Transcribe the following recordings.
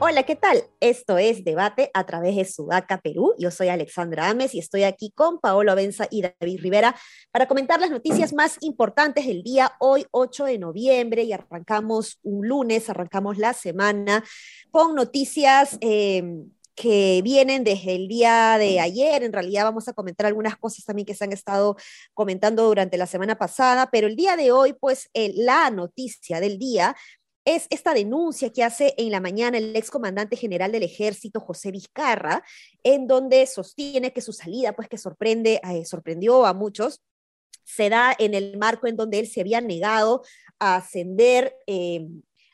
Hola, ¿qué tal? Esto es Debate a través de Sudaca, Perú. Yo soy Alexandra Ames y estoy aquí con Paolo Abenza y David Rivera para comentar las noticias más importantes del día, hoy 8 de noviembre, y arrancamos un lunes, arrancamos la semana con noticias eh, que vienen desde el día de ayer. En realidad vamos a comentar algunas cosas también que se han estado comentando durante la semana pasada, pero el día de hoy, pues la noticia del día es esta denuncia que hace en la mañana el excomandante general del ejército, José Vizcarra, en donde sostiene que su salida, pues que sorprende, eh, sorprendió a muchos, se da en el marco en donde él se había negado a ascender eh,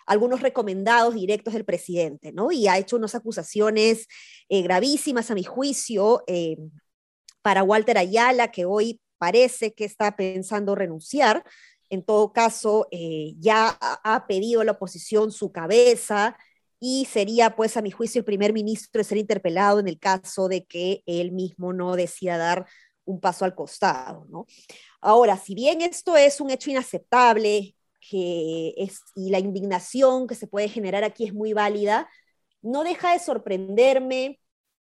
algunos recomendados directos del presidente, ¿no? Y ha hecho unas acusaciones eh, gravísimas, a mi juicio, para Walter Ayala, que hoy parece que está pensando renunciar en todo caso, eh, ya ha pedido la oposición su cabeza y sería, pues, a mi juicio, el primer ministro de ser interpelado en el caso de que él mismo no decida dar un paso al costado, ¿no? Ahora, si bien esto es un hecho inaceptable es, y la indignación que se puede generar aquí es muy válida, no deja de sorprenderme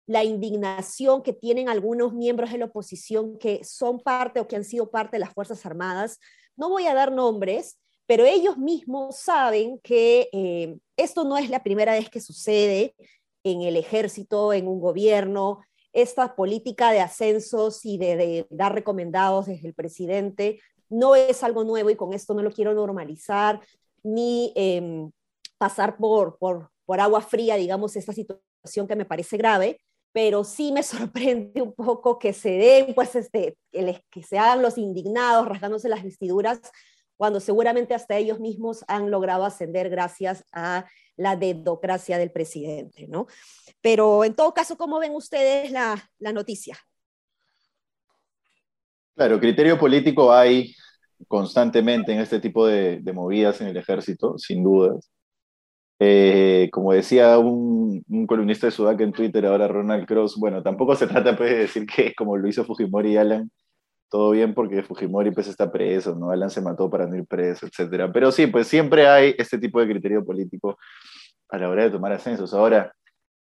la indignación que tienen algunos miembros de la oposición que son parte o que han sido parte de las Fuerzas Armadas. No voy a dar nombres, pero ellos mismos saben que eh, esto no es la primera vez que sucede en el ejército, en un gobierno, esta política de ascensos y de, dar recomendados desde el presidente no es algo nuevo y con esto no lo quiero normalizar ni em, pasar por, por, por agua fría, digamos, esta situación que me parece grave, pero sí me sorprende un poco que se den, pues, este, que se hagan los indignados, rasgándose las vestiduras, cuando seguramente hasta ellos mismos han logrado ascender gracias a la dedocracia del presidente, ¿no? Pero en todo caso, ¿cómo ven ustedes la, la noticia? Claro, criterio político hay constantemente en este tipo de, de movidas en el ejército, sin dudas. Eh, como decía un, columnista de Sudaca en Twitter, ahora Ronald Cross, bueno, tampoco se trata pues, de decir que como lo hizo Fujimori y Alan, todo bien porque Fujimori pues está preso, ¿no? Alan se mató para no ir preso, etc. Pero sí, pues siempre hay este tipo de criterio político a la hora de tomar ascensos. Ahora,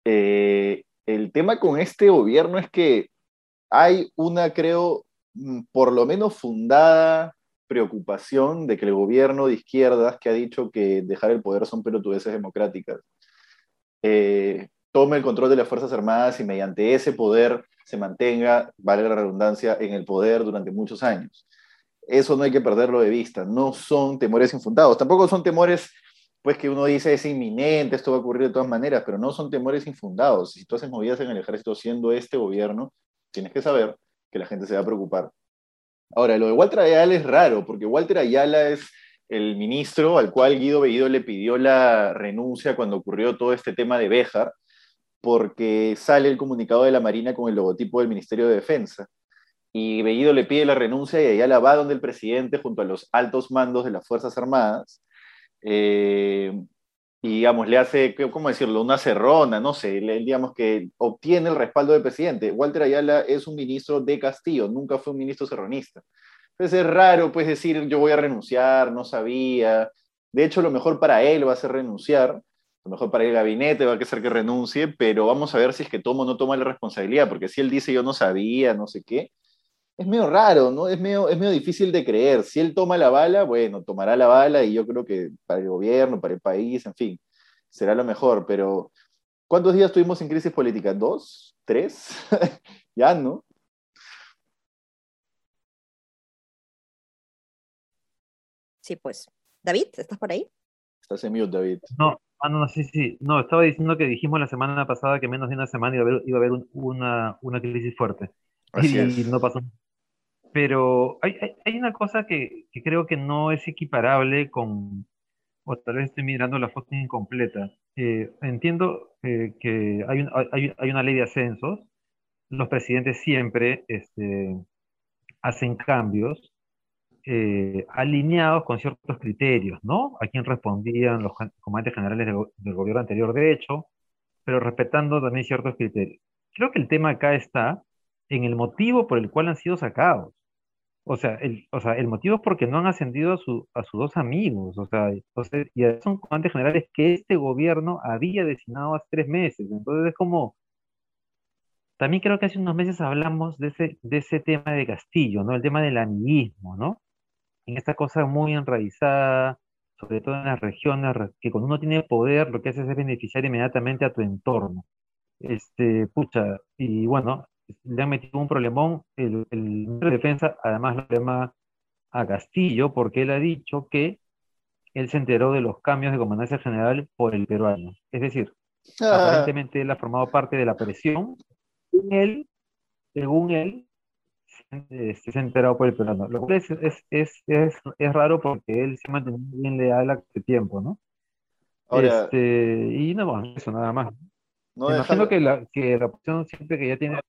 eh, el tema con este gobierno es que hay una, creo, mm, por lo menos fundada preocupación de que el gobierno de izquierdas, que ha dicho que dejar el poder son pelotudeces democráticas, eh, tome el control de las Fuerzas Armadas y mediante ese poder se mantenga, vale la redundancia, en el poder durante muchos años. Eso no hay que perderlo de vista, no son temores infundados, tampoco son temores pues que uno dice es inminente, esto va a ocurrir de todas maneras, pero no son temores infundados. Si tú haces movidas en el ejército siendo este gobierno, tienes que saber que la gente se va a preocupar Ahora, lo de Walter Ayala es raro, porque Walter Ayala es el ministro al cual Guido Bellido le pidió la renuncia cuando ocurrió todo este tema de Béjar, porque sale el comunicado de la Marina con el logotipo del Ministerio de Defensa. Y Bellido le pide la renuncia y Ayala va donde el presidente junto a los altos mandos de las Fuerzas Armadas. Eh, y digamos, le hace, ¿cómo decirlo?, una cerrona, no sé, le, digamos que obtiene el respaldo del presidente. Walter Ayala es un ministro de Castillo, nunca fue un ministro serronista. Entonces es raro, pues, decir, yo voy a renunciar, no sabía. De hecho, lo mejor para él va a ser renunciar, lo mejor para el gabinete va a ser que renuncie, pero vamos a ver si es que toma o no toma la responsabilidad, porque si él dice yo no sabía, no sé qué, es medio raro, ¿no? Es medio, es medio difícil de creer. Si él toma la bala, bueno, tomará la bala y yo creo que para el gobierno, para el país, en fin, será lo mejor. Pero, ¿cuántos días tuvimos en crisis política? ¿Dos? ¿Tres? ya, ¿no? Sí, pues. David, ¿estás por ahí? Estás en mute, David. No, ah, no, sí, sí. No, estaba diciendo que dijimos la semana pasada que menos de una semana iba a haber, iba a haber una, una crisis fuerte. y no pasó pero hay, hay, una cosa que, que, creo que no es equiparable con, o tal vez estoy mirando la foto incompleta. Eh, entiendo eh, que hay, hay, hay, una ley de ascensos, los presidentes siempre este, hacen cambios eh, alineados con ciertos criterios, ¿no? A quien respondían los comandantes generales del, del, gobierno anterior, de hecho, pero respetando también ciertos criterios. creo que el tema acá está en el motivo por el cual han sido sacados. O sea, el, o sea, el motivo es porque no han ascendido a, su, a sus dos amigos. O sea, entonces, y son comandantes generales que este gobierno había designado hace tres meses. Entonces es como, también creo que hace unos meses hablamos de ese, de ese tema de Castillo, ¿no? El tema del amiguismo, ¿no? En esta cosa muy enraizada, sobre todo en las regiones, que cuando uno tiene poder, lo que hace es beneficiar inmediatamente a tu entorno. Este, pucha, y bueno, le han metido un problemón. El, el de Defensa además lo llama a Castillo porque él ha dicho que él se enteró de los cambios de comandancia general por el peruano. Es decir, ah. aparentemente él ha formado parte de la presión. Él, según él, se, ha enterado por el peruano. Lo cual es, es, es, es, raro porque él se ha mantenido bien leal a este tiempo, ¿no? este, y no, eso nada más. No Me imagino que la, que la oposición siempre que ya tiene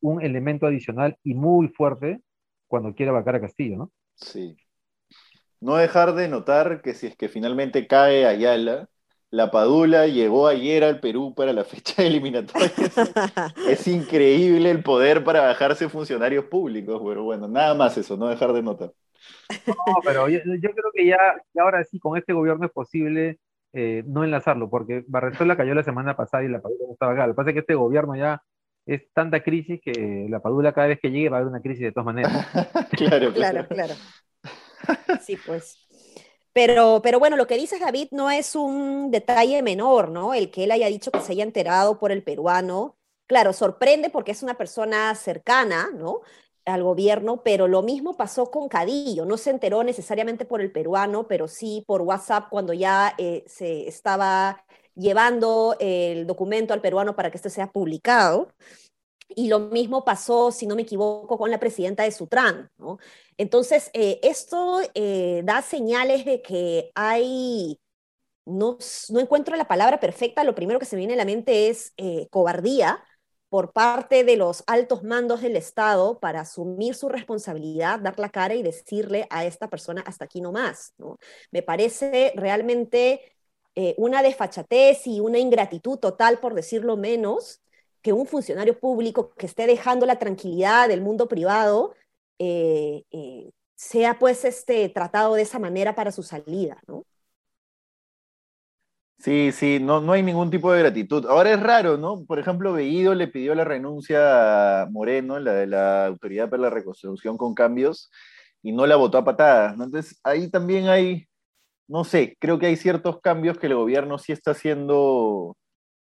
un elemento adicional y muy fuerte cuando quiere vacar a Castillo, ¿no? Sí. No dejar de notar que si es que finalmente cae Ayala, la Padula llegó ayer al Perú para la fecha eliminatoria. es increíble el poder para bajarse funcionarios públicos, pero bueno, nada más eso, no dejar de notar. No, pero yo, creo que ya, ahora sí, con este gobierno es posible eh, no enlazarlo, porque Barresola cayó la semana pasada y la Padula no estaba acá. Lo que pasa es que este gobierno ya es tanta crisis que la Padula cada vez que llegue va a haber una crisis de todas maneras. claro, claro, claro. Sí, pues. Pero, pero bueno, lo que dices, David, no es un detalle menor, ¿no? El que él haya dicho que se haya enterado por el peruano. Claro, sorprende porque es una persona cercana, ¿no? al gobierno, pero lo mismo pasó con Cadillo. No se enteró necesariamente por el peruano, pero sí por WhatsApp cuando ya eh, se estaba llevando el documento al peruano para que este sea publicado. Y lo mismo pasó, si no me equivoco, con la presidenta de Sutran. ¿no? Entonces, eh, esto eh, da señales de que hay, no, no, encuentro la palabra perfecta, lo primero que se me viene a la mente es eh, cobardía por parte de los altos mandos del Estado para asumir su responsabilidad, dar la cara y decirle a esta persona hasta aquí no más. ¿no? Me parece realmente eh, una desfachatez y una ingratitud total, por decirlo menos, que un funcionario público que esté dejando la tranquilidad del mundo privado eh, eh, sea pues este, tratado de esa manera para su salida, ¿no? Sí, sí, no, no hay ningún tipo de gratitud. Ahora es raro, ¿no? Por ejemplo, Bellido le pidió la renuncia a Moreno, la de la Autoridad para la Reconstrucción con Cambios, y no la votó a patadas. Entonces, ahí también hay, no sé, creo que hay ciertos cambios que el gobierno sí está haciendo,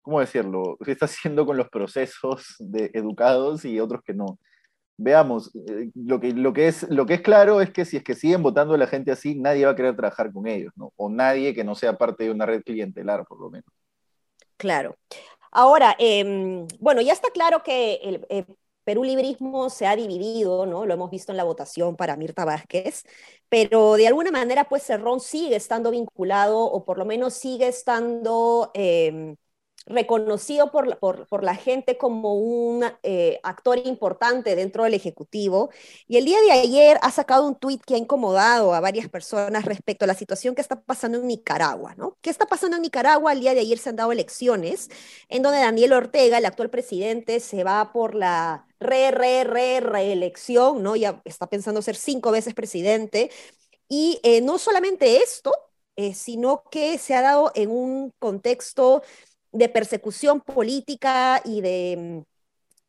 ¿cómo decirlo? Sí está haciendo con los procesos de educados y otros que no. Veamos, eh, lo, que, lo, que es, lo que es claro es que si es que siguen votando a la gente así, nadie va a querer trabajar con ellos, ¿no? O nadie que no sea parte de una red clientelar, por lo menos. Claro. Ahora, em, bueno, ya está claro que eh, Perú Librismo se ha dividido, ¿no? Lo hemos visto en la votación para Mirta Vázquez, pero de alguna manera, pues Cerrón sigue estando vinculado o por lo menos sigue estando em, reconocido por, por, la gente como un eh, actor importante dentro del Ejecutivo. Y el día de ayer ha sacado un tuit que ha incomodado a varias personas respecto a la situación que está pasando en Nicaragua. ¿no? ¿Qué está pasando en Nicaragua? El día de ayer se han dado elecciones en donde Daniel Ortega, el actual presidente, se va por la re, re, re, reelección, ¿no? Ya está pensando ser cinco veces presidente. Y eh, no solamente esto, eh, sino que se ha dado en un contexto de persecución política y de mm,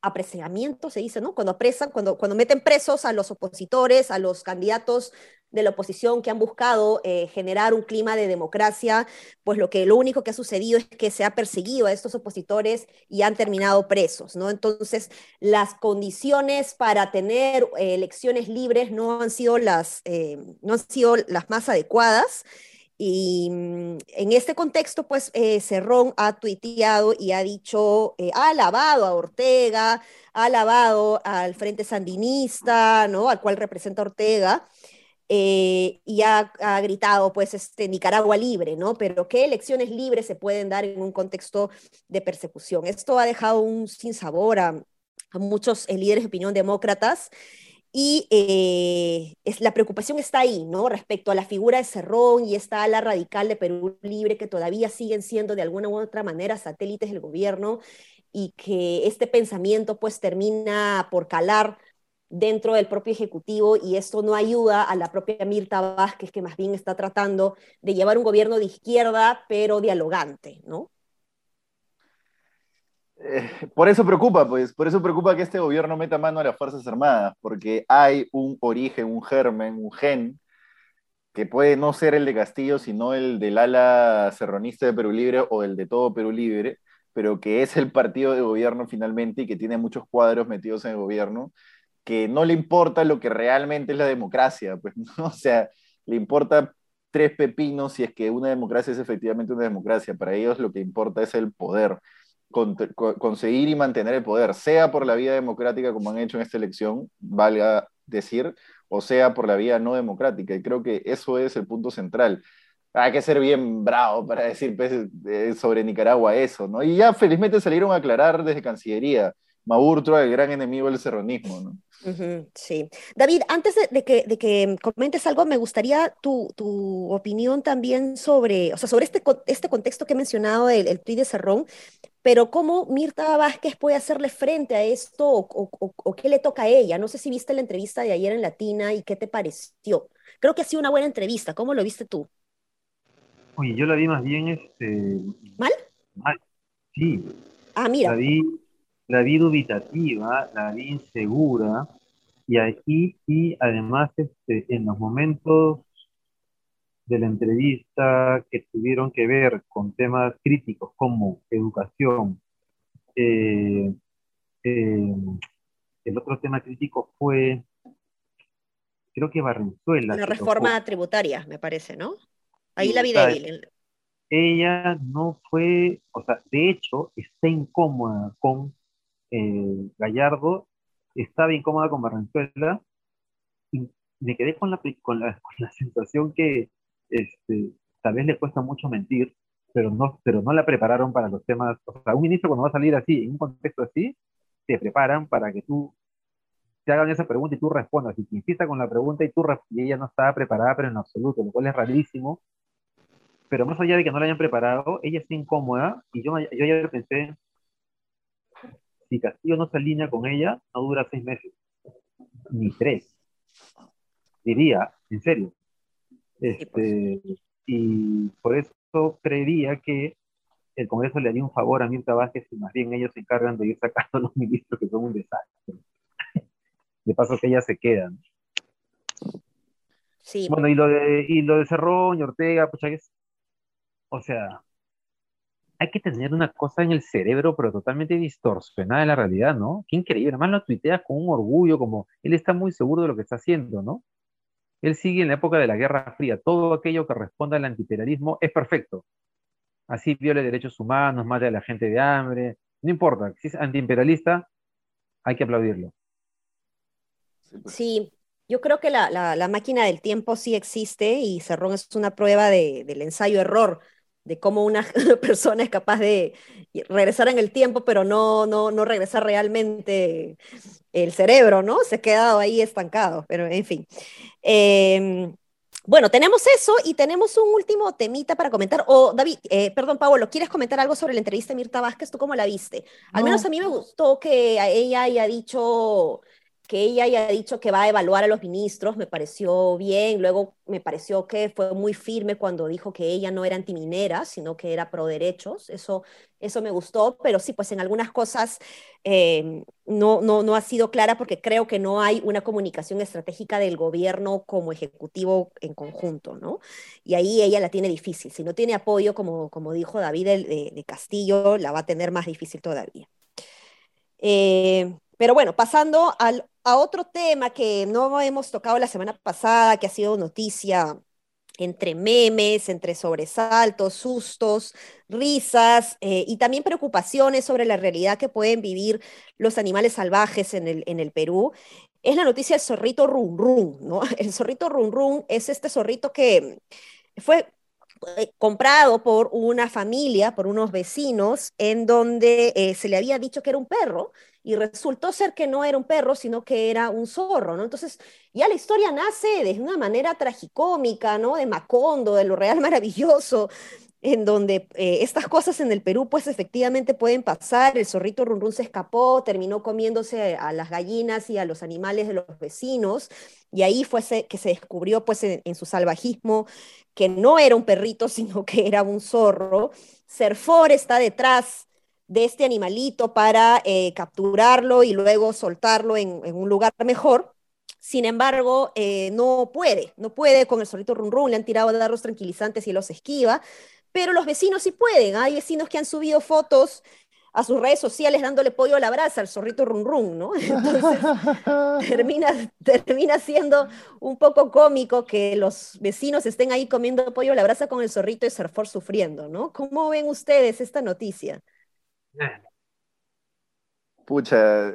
apreciamiento, se dice, ¿no? Cuando apresan, cuando, cuando meten presos a los opositores, a los candidatos de la oposición que han buscado eh, generar un clima de democracia, pues lo que lo único que ha sucedido es que se ha perseguido a estos opositores y han terminado presos, ¿no? Entonces, las condiciones para tener eh, elecciones libres no han sido las, eh, no han sido las más adecuadas. Y mm, en este contexto, pues eh, Cerrón ha tuiteado y ha dicho, eh, ha alabado a Ortega, ha alabado al Frente Sandinista, ¿no? Al cual representa Ortega, eh, y ha, gritado, pues, este, Nicaragua libre, ¿no? Pero ¿qué elecciones libres se pueden dar en un contexto de persecución? Esto ha dejado un sinsabor a, a muchos líderes de opinión demócratas y eh, es, la preocupación está ahí, ¿no? Respecto a la figura de Cerrón y esta ala radical de Perú Libre, que todavía siguen siendo de alguna u otra manera satélites del gobierno. y que este pensamiento pues termina por calar dentro del propio Ejecutivo y esto no ayuda a la propia Mirta Vázquez, que más bien está tratando de llevar un gobierno de izquierda, pero dialogante, ¿no? Eh, por eso preocupa, pues, por eso preocupa que este gobierno meta mano a las Fuerzas Armadas, porque hay un origen, un germen, un gen, que puede no ser el de Castillo, sino el del ala serronista de Perú Libre o el de todo Perú Libre, pero que es el partido de gobierno finalmente y que tiene muchos cuadros metidos en el gobierno, que no le importa lo que realmente es la democracia, pues, ¿no? O sea, le importa tres pepinos si es que una democracia es efectivamente una democracia. Para ellos lo que importa es el poder, conseguir y mantener el poder, sea por la vía democrática como han hecho en esta elección, valga decir, o sea por la vía no democrática. Y creo que eso es el punto central. Hay que ser bien bravo para decir pues, eh, sobre Nicaragua eso, ¿no? Y ya felizmente salieron a aclarar desde Cancillería Maurtua, el gran enemigo del serronismo. ¿no? sí. David, antes de, que, de, que, comentes algo, me gustaría tu, tu, opinión también sobre, o sea, sobre este, este contexto que he mencionado, el, el de Cerrón, pero cómo Mirta Vázquez puede hacerle frente a esto o, o, qué le toca a ella. No sé si viste la entrevista de ayer en Latina y qué te pareció. Creo que ha sido una buena entrevista. ¿Cómo lo viste tú? Oye, yo la vi más bien, este... ¿Mal? Mal, sí. Ah, mira. La vi la vi dubitativa, la vi insegura, y aquí, y además este, en los momentos de la entrevista que tuvieron que ver con temas críticos como educación, eh, eh, el otro tema crítico fue, creo que Barrenzuela. La reforma tributaria, me parece, ¿no? Ahí la vi débil. Ella no fue, o sea, de hecho, está incómoda con eh, Gallardo estaba incómoda con Barranzuela y me quedé con la, con la, sensación que este, tal vez le cuesta mucho mentir, pero no, pero no la prepararon para los temas. O sea, un ministro cuando va a salir así, en un contexto así, te preparan para que tú te hagan esa pregunta y tú respondas. Y te insista con la pregunta y, tú, y ella no estaba preparada, pero en absoluto, lo cual es rarísimo. Pero más allá de que no la hayan preparado, ella está incómoda y yo, yo ayer pensé, si Castillo no se alinea con ella, no dura seis meses, ni tres. Diría, en serio. Este, y por eso creería que el Congreso le haría un favor a Mirta Vázquez y más bien ellos se encargan de ir sacando a los ministros que son un desastre. De paso que ellas se quedan. Sí. Bueno, y lo de, y lo de Cerrón y Ortega, pues, es, o sea, hay que tener una cosa en el cerebro, pero totalmente distorsionada de la realidad, ¿no? Qué increíble. Además lo tuitea con un orgullo, como él está muy seguro de lo que está haciendo, ¿no? Él sigue en la época de la Guerra Fría. Todo aquello que responda al antiimperialismo es perfecto. Así viole derechos humanos, mate a la gente de hambre. No importa. Si es antiimperialista, hay que aplaudirlo. Sí, yo creo que la, máquina del tiempo sí existe y Cerrón es una prueba del ensayo-error de cómo una persona es capaz de regresar en el tiempo, pero no, no, no regresar realmente el cerebro, ¿no? Se ha quedado ahí estancado, pero en fin. Em, bueno, tenemos eso y tenemos un último temita para comentar. O David, eh, perdón, Pablo, ¿quieres comentar algo sobre la entrevista de Mirta Vázquez? ¿Tú cómo la viste? Al menos a mí me gustó que ella haya dicho que ella haya dicho que va a evaluar a los ministros, me pareció bien. Luego me pareció que fue muy firme cuando dijo que ella no era antiminera, sino que era pro derechos. Eso, eso me gustó, pero sí, pues en algunas cosas em, no, no, no ha sido clara porque creo que no hay una comunicación estratégica del gobierno como ejecutivo en conjunto, ¿no? Y ahí ella la tiene difícil. Si no tiene apoyo, como, como dijo David de, Castillo, la va a tener más difícil todavía. Eh, pero bueno, pasando al a otro tema que no hemos tocado la semana pasada, que ha sido noticia entre memes, entre sobresaltos, sustos, risas eh, y también preocupaciones sobre la realidad que pueden vivir los animales salvajes en el, en el Perú, es la noticia del zorrito Run Run, ¿no? El zorrito Run Run es este zorrito que fue eh, comprado por una familia, por unos vecinos, en donde eh, se le había dicho que era un perro y resultó ser que no era un perro, sino que era un zorro, ¿no? Entonces, ya la historia nace de una manera tragicómica, ¿no? De Macondo, de lo real maravilloso, en donde eh, estas cosas en el Perú pues efectivamente pueden pasar. El zorrito Run Run se escapó, terminó comiéndose a las gallinas y a los animales de los vecinos y ahí fue que se descubrió pues en, su salvajismo que no era un perrito sino que era un zorro. Serfor está detrás de este animalito para eh, capturarlo y luego soltarlo en, un lugar mejor. Sin embargo, eh, no puede, no puede con el zorrito run run, le han tirado darlos tranquilizantes y los esquiva pero los vecinos sí pueden. Hay vecinos que han subido fotos a sus redes sociales dándole pollo a la brasa al zorrito run run, ¿no? Entonces termina, termina siendo un poco cómico que los vecinos estén ahí comiendo pollo a la brasa con el zorrito y Serfor sufriendo, ¿no? ¿Cómo ven ustedes esta noticia? Pucha,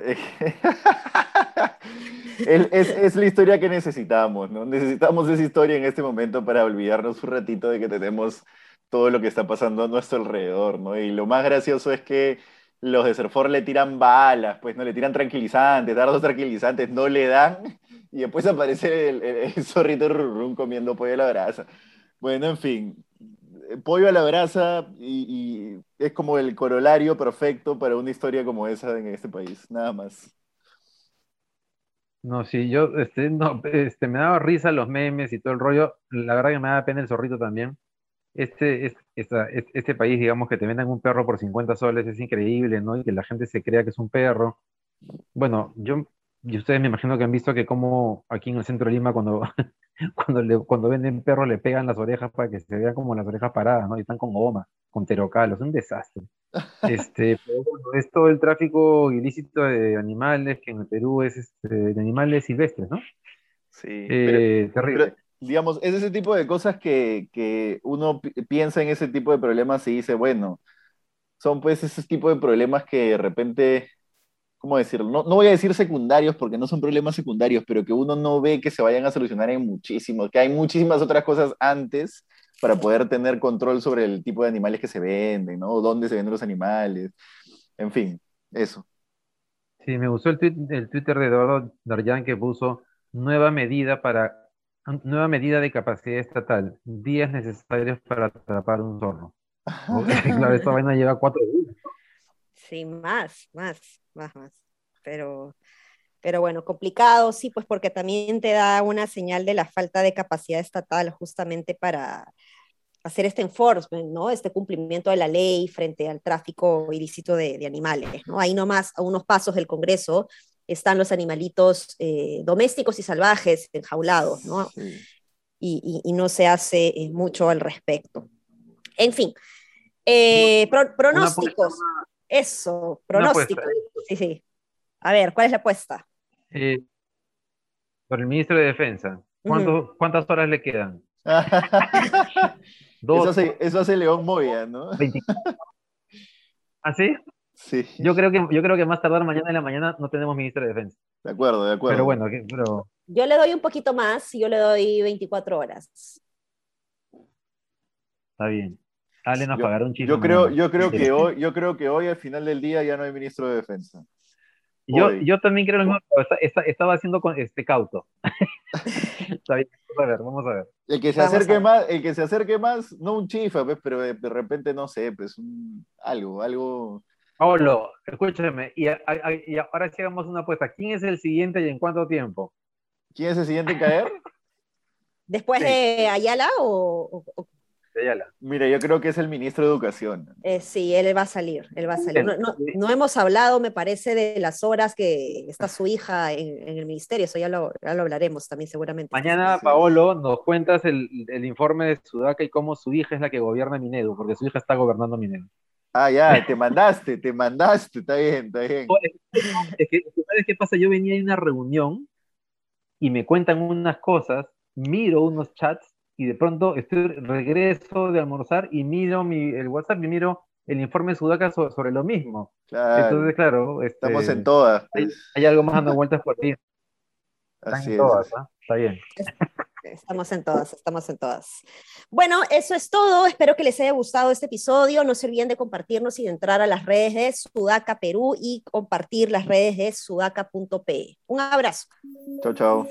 es, es, la historia que necesitamos, ¿no? Necesitamos esa historia en este momento para olvidarnos un ratito de que tenemos todo lo que está pasando a nuestro alrededor, ¿no? Y lo más gracioso es que los de Serfor le tiran balas, pues no le tiran tranquilizantes, dardos tranquilizantes, no le dan, y después aparece el, zorrito rurrún comiendo pollo a la brasa. Bueno, en fin, pollo a la brasa y, es como el corolario perfecto para una historia como esa en este país, nada más. No, sí, yo, este, no, este, me daba risa los memes y todo el rollo, la verdad que me da pena el zorrito también este, este país, digamos, que te vendan un perro por 50 soles es increíble, ¿no? Y que la gente se crea que es un perro. Bueno, yo, y ustedes me imagino que han visto que como aquí en el centro de Lima, cuando, cuando, cuando venden perros, le pegan las orejas para que se vean como las orejas paradas, ¿no? Y están con goma, con terocalos, es un desastre. Este, pero bueno, es todo el tráfico ilícito de animales, que en el Perú es este, de animales silvestres, ¿no? Sí, eh, terrible digamos, es ese tipo de cosas que, que, uno piensa en ese tipo de problemas y dice, bueno, son pues ese tipo de problemas que de repente, ¿cómo decirlo? No, no voy a decir secundarios porque no son problemas secundarios, pero que uno no ve que se vayan a solucionar en muchísimos, que hay muchísimas otras cosas antes para poder tener control sobre el tipo de animales que se venden, ¿no? Dónde se venden los animales, en fin, eso. Sí, me gustó el, tweet, el Twitter de Eduardo Darjan que puso nueva medida para Nueva medida de capacidad estatal. Días necesarios para atrapar un zorro. claro, esta vaina lleva cuatro días. Sí, más, más, más, más. Pero, pero bueno, complicado, sí, pues porque también te da una señal de la falta de capacidad estatal justamente para hacer este enforcement, ¿no? Este cumplimiento de la ley frente al tráfico ilícito de, de animales, ¿no? Ahí nomás, a unos pasos del Congreso, están los animalitos eh, domésticos y salvajes enjaulados, ¿no? Y, no se hace eh, mucho al respecto. En fin, eh, pronósticos. Eso, pronósticos. Sí, sí. A ver, ¿cuál es la apuesta? por el ministro de Defensa. ¿Cuántas horas le quedan? Eso, hace, eso hace León Moya, ¿no? ¿Ah, sí? Yo creo que, yo creo que más tardar mañana en la mañana no tenemos ministro de defensa. De acuerdo, de acuerdo. Pero bueno, pero... Yo le doy un poquito más, yo le doy 24 horas. Está bien. Ale nos pagará un Yo creo, yo creo que hoy, yo creo que hoy al final del día ya no hay ministro de defensa. Yo, yo también creo lo mismo, estaba haciendo con este cauto. Está bien, vamos a ver, vamos a ver. El que se acerque más, el que se acerque más, no un chifa, pues, pero de, repente no sé, pues algo, algo Pablo, escúchame, y, ahora sí hagamos una apuesta. ¿Quién es el siguiente y en cuánto tiempo? ¿Quién es el siguiente en caer? ¿Después de Ayala o, Ayala. Mira, yo creo que es el ministro de Educación. Eh, sí, él va a salir, él va a salir. No, hemos hablado, me parece, de las horas que está su hija en, el ministerio, eso ya lo, hablaremos también seguramente. Mañana, Paolo, nos cuentas el, el, informe de Sudaca y cómo su hija es la que gobierna Minedu, porque su hija está gobernando Minedu. Ah, ya, te mandaste, te mandaste, está bien, está bien. Es que, ¿sabes qué pasa? Yo venía en una reunión y me cuentan unas cosas, miro unos chats y de pronto estoy regreso de almorzar y miro mi, el WhatsApp y miro el informe de Sudaca sobre, lo mismo. Entonces, claro. Este, Estamos en todas. Pues. Hay, algo más dando vueltas por ti. Así es. ¿ah? Está bien. Estamos en todas, estamos en todas. Bueno, eso es todo. Espero que les haya gustado este episodio. No se olviden de compartirnos y de entrar a las redes de Sudaca Perú y compartir las redes de sudaca.pe. Un abrazo. Chao, chao.